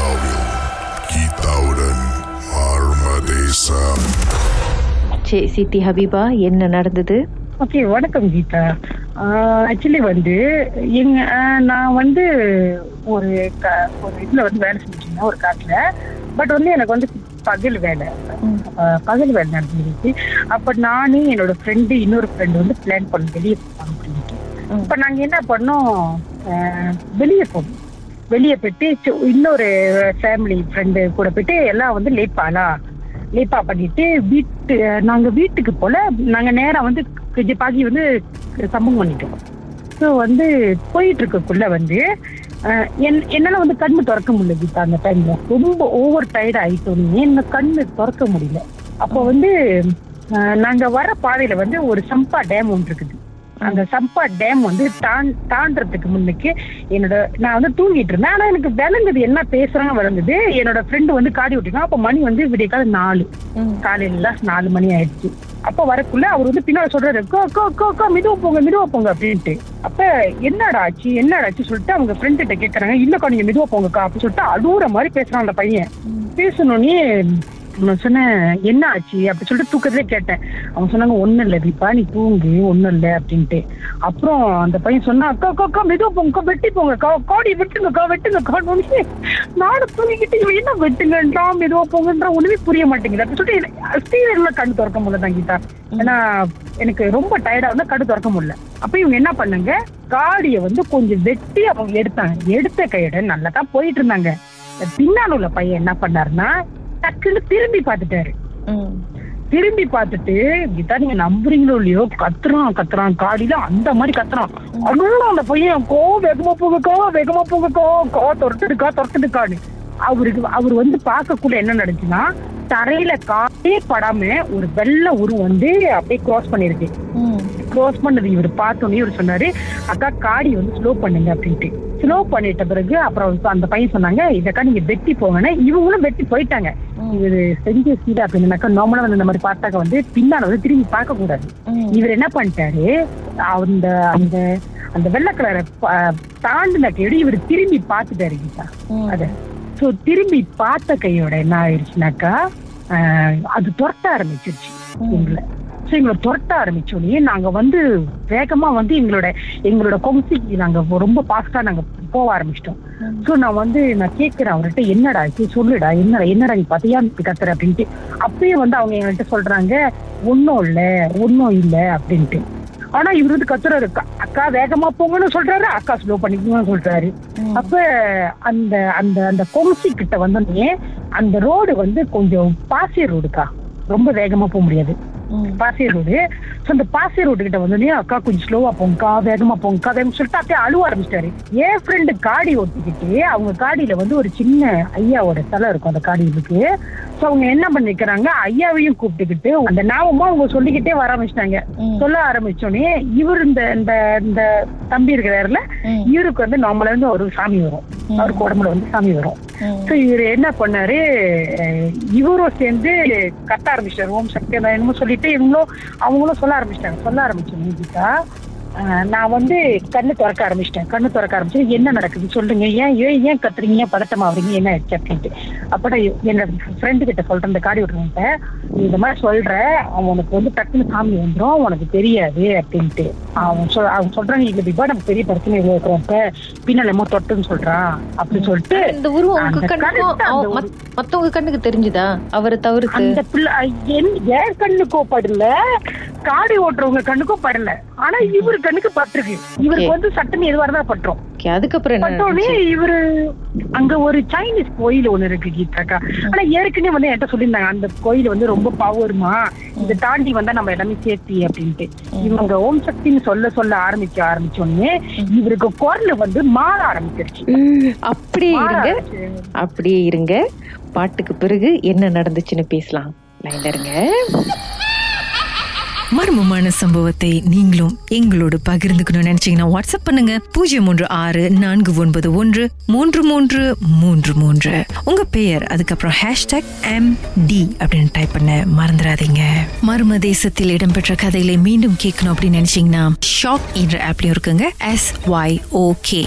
அமெரிக்காவில் கீதாவுடன் சரி சித்தி ஹபீபா என்ன நடந்தது? ஓகே வணக்கம் கீதா. ஆக்சுவலி வந்து எங்க நான் வந்து ஒரு க- ஒரு இதுல வந்து வேலை செஞ்சுட்டு இருந்தேன் ஒரு காட்டுல. பட் வந்து எனக்கு வந்து பகல் வேலை. பகல் வேலை நடந்துருச்சு. அப்ப நானு என்னோட ஃப்ரெண்டு இன்னொரு ஃப்ரெண்டு வந்து பிளான் பண்ண வெளியே போகலாம் அப்படின்ட்டு. இப்ப நாங்க என்ன பண்ணோம் வெளியே போனோம். வெளியே போயிட்டு இன்னொரு ஃபேமிலி ஃப்ரெண்டு கூட போயிட்டு எல்லாம் வந்து லேப்பானா லேப்பா பண்ணிட்டு வீட்டு நாங்க வீட்டுக்கு போல நாங்க நேரா வந்து கொஞ்சம் பாக்கி வந்து சம்பவம் பண்ணிட்டோம். ஸோ வந்து போயிட்டு இருக்கக்குள்ள வந்து என்- என்னால வந்து கண்ணு திறக்க முடியல கீதா அந்த டைம்ல ரொம்ப ஓவர் டயர்ட் ஆயிட்டோன்னு என்ன கண்ணு திறக்க முடியல. அப்போ வந்து நாங்க வர பாதையில வந்து ஒரு சம்பா டேம் ஒன்று இருக்குது. அந்த சம்பா டேம் வந்து தான் தாண்டறதுக்கு முன்னுக்கு என்னோட நான் வந்து தூங்கிட்டு இருந்தேன். ஆனா எனக்கு விளங்குது என்ன பேசுறாங்க விளங்குது. என்னோட ஃப்ரெண்டு வந்து காடி விட்டுருக்கான் அப்ப மணி வந்து விடிய கால நாலு காலையில நாலு மணி ஆயிடுச்சு. அப்ப வரக்குள்ள அவர் வந்து பின்னாடி சொல்றாரு கோ கோ கோ கோ மிதுவா போங்க மிதுவா போங்க அப்படின்ட்டு. அப்ப என்னடா ஆச்சு? என்னடா ஆச்சு? சொல்லிட்டு அவங்க ஃப்ரெண்ட் கிட்ட கேக்குறாங்க இல்லக்கா நீங்க மிதுவா போங்கக்கா அப்படின்னு சொல்லிட்டு அழுவுற மாதிரி பேசுறான் அந்த பையன். பேசணுன்னே நான் சொன்னேன் என்ன ஆச்சு? அப்படி சொல்லிட்டு தூக்கத்திலே கேட்டேன். அவங்க சொன்னாங்க ஒண்ணும் இல்லை தீபா நீ தூங்கு ஒண்ணும் இல்லை அப்படின்ட்டு. அப்புறம் அந்த பையன் சொன்னா அக்கா அக்கா அக்கா மெதுவா போங்க வெட்டி போங்கக்கா காடி வெட்டுங்கக்கா வெட்டுங்கக்கா உடனே நானும் தூங்கிக்கிட்டு இவன் என்ன வெட்டுங்கன்றா மெதுவா போங்கன்றா ஒண்ணுமே புரிய மாட்டேங்குது. அப்படி சொல்லிட்டு ஸ்டீரியர்ல கண் திறக்க முடியல தான் கீதா. ஏன்னா எனக்கு ரொம்ப டயர்டா இருந்தா கண்ணு திறக்க முடியல. அப்ப இவங்க என்ன பண்ணாங்க காடியை வந்து கொஞ்சம் வெட்டி அவங்க எடுத்தாங்க. எடுத்த கையோட நல்லா தான் போயிட்டு இருந்தாங்க. பின்னால உள்ள பையன் என்ன பண்ணாருன்னா டக்குன்னு திரும்பி பார்த்துட்டாரு. திரும்பி பார்த்துட்டு கீதா நீங்க நம்புறீங்களோ இல்லையோ? கத்துறான் கத்துறான். காடியில அந்த மாதிரி கத்துறான். அவ்வளோ அந்த பையன் கோ வேகமா போங்கக்கோ வேகமா போங்கக்கோ கோ துரத்துடுக்கா துரத்துடுக்கான்னு அவருக்கு அவர் வந்து பார்க்கக்குள்ள என்ன நடந்துச்சுன்னா தரையில காலே படாம ஒரு வெள்ளை உருவம் வந்து அப்படியே கிராஸ் பண்ணிருக்கு. க்ளோஸ் பண்ணது இவர் பார்த்தோன்னே இவர் சொன்னாரு அக்கா காடி வந்து ஸ்லோ பண்ணுங்க அப்படின்ட்டு. ஸ்லோ பண்ணிட்ட பிறகு அப்புறம் அந்த பையன் சொன்னாங்க இதக்கா நீங்க வெட்டி போங்கன்னா. இவங்களும் வெட்டி போயிட்டாங்க. இவரு செஞ்ச சீடா அப்படின்னாக்கா நார்மலா வந்து இந்த மாதிரி பார்த்தாக்க வந்து பின்னால வந்து திரும்பி பார்க்க கூடாது இவர் என்ன பண்ணிட்டாரு அந்த அந்த அந்த வெள்ளை கலரை தாண்டின கையோட இவர் திரும்பி பார்த்துட்டாரு கீதா. அத. சோ திரும்பி பார்த்த கையோட என்ன ஆயிடுச்சுனாக்கா அது துரத்த ஆரம்பிச்சிருச்சு எங்களை ஸோ எங்களை துரத்த ஆரம்பிச்சோடனே நாங்க வந்து வேகமா வந்து எங்களோட எங்களோட கொம்சிக்கு நாங்க ரொம்ப பாஸ்டா நாங்க போக ஆரம்பிச்சிட்டோம். ஸோ நான் வந்து நான் கேட்கிறேன் அவர்கிட்ட என்னடா இது? சொல்லுடா என்னடா என்னடா நீ பாத்தியா இப்படி கத்துற? அப்படின்ட்டு. அப்பயே வந்து அவங்க என்கிட்ட சொல்றாங்க ஒன்னும் இல்ல ஒன்னும் இல்ல அப்படின்ட்டு. ஆனா இவர் வந்து கத்துறாரு "அக்கா- வேகமா போங்கன்னு சொல்றாரு அக்கா ஸ்லோ பண்ணிக்கோங்கன்னு சொல்றாரு. அப்ப அந்த அந்த அந்த கொம்சி கிட்ட வந்தோடனே அந்த ரோடு வந்து கொஞ்சம் பாசி ரோடுக்கா ரொம்ப வேகமா போக முடியாது. பாசி ரோடு ஸோ அந்த பாசி ரோடு கிட்ட வந்தோடனே அக்கா கொஞ்சம் ஸ்லோவா போங்கக்கா வேகமா போங்கக்கா வேகம் சொல்லிட்டு அப்படியே அழுவ ஆரம்பிச்சிட்டாரு. என் ஃப்ரெண்டு காடி ஓட்டிக்கிட்டு அவங்க காடியில வந்து ஒரு சின்ன ஐயாவோட தலை இருக்கும் அந்த காடியிலுக்கு ஸோ அவங்க என்ன பண்ணிக்கிறாங்க ஐயாவையும் கூப்பிட்டுக்கிட்டு அந்த நாமமா அவங்க சொல்லிக்கிட்டே வர ஆரம்பிச்சிட்டாங்க. சொல்ல ஆரம்பிச்சோடனே இவர் இந்த இந்த இந்த தம்பி இருக்கிறாருல இவருக்கு வந்து நார்மலா இருந்து ஒரு சாமி வரும். அவருக்கு உடம்புல வந்து சாமி வரும். ஸோ இவர் என்ன பண்ணாரு? இவரும் சேர்ந்து கத்த ஆரம்பிச்சிட்டாரு. ஓம் சக்தி என்னமோ சொல்லிட்டு இவங்களும் அவங்களும் சொல்ல ஆரம்பிச்சிட்டாங்க. சொல்ல ஆரம்பிச்சோம் கீதா அஹ் நான் வந்து கண்ணு திறக்க ஆரம்பிச்சிட்டேன். கண்ணு திறக்க ஆரம்பிச்சு என்ன நடக்குது சொல்லுங்க ஏன் ஏன் ஏன் கத்துறீங்க? பதட்டமா ஆகுறீங்க என்ன ஆயிடுச்சு அப்படின்ட்டு. அப்ப நான் என்னோட ஃப்ரெண்டு கிட்ட சொல்றேன் இந்த காடி விட்டுறவன்ட்ட நீ இந்த மாதிரி சொல்ற அவனுக்கு வந்து டக்குன்னு சாமி வந்துடும் உனக்கு தெரியாது அப்படின்ட்டு. அவன் சொல் அவன் சொல்றாங்க இல்ல பிபா நமக்கு பெரிய பிரச்சனை இருக்கிறப்ப பின்னால என்னமோ தொட்டுன்னு சொல்றான் அப்படின்னு சொல்லிட்டு இந்த உருவம் மத்தவங்க கண்ணுக்கு தெரிஞ்சுதா? அவரை தவிர்த்து. அந்த பிள்ளை என் கண்ணுக்கோ படல காடி ஓட்டுறவங்க கண்ணுக்கோ படல. ஆனா இவரு கண்ணுக்கு பட்டிருக்கு இவருக்கு வந்து சட்டம் எதுவாக தான் பட்டுரும் அதுக்கப்புறம் பட்டோடனே? இவரு அங்க ஒரு சைனீஸ் கோயில் ஒண்ணு இருக்கு கீதாக்கா. ஆனா ஏற்கனவே வந்து என்கிட்ட சொல்லியிருந்தாங்க அந்த கோயில் வந்து ரொம்ப பவர்மா. இதை தாண்டி வந்தா நம்ம எல்லாமே சேஃப்டி அப்படின்ட்டு. இவங்க ஓம் சக்தின்னு சொல்ல சொல்ல ஆரம்பிக்க ஆரம்பிச்சோடனே இவருக்கு குரல் வந்து மாற ஆரம்பிச்சிருச்சு. அப்படியே இருங்க. அப்படியே இருங்க. பாட்டுக்கு பிறகு என்ன நடந்துச்சுன்னு பேசலாம். லைன்ல இருங்க. மர்மமான சம்பவத்தை நீங்களும் எங்களோடு பகிர்ந்துக்கணும்னு நினைச்சீங்கன்னா வாட்ஸ்அப் பண்ணுங்க. பூஜ்ஜியம் மூன்று ஆறு நான்கு ஒன்பது ஒன்று மூன்று மூன்று மூன்று மூன்று. உங்க பெயர் அதுக்கப்புறம் ஹேஷ்டாக் எம் டி அப்படின்னு டைப் பண்ண மறந்துடாதீங்க. மர்ம தேசத்தில் இடம்பெற்ற கதைகளை மீண்டும் கேட்கணும் அப்படின்னு நினைச்சீங்கன்னா ஷாக் என்ற ஆப்லயும் இருக்குங்க. S Y okay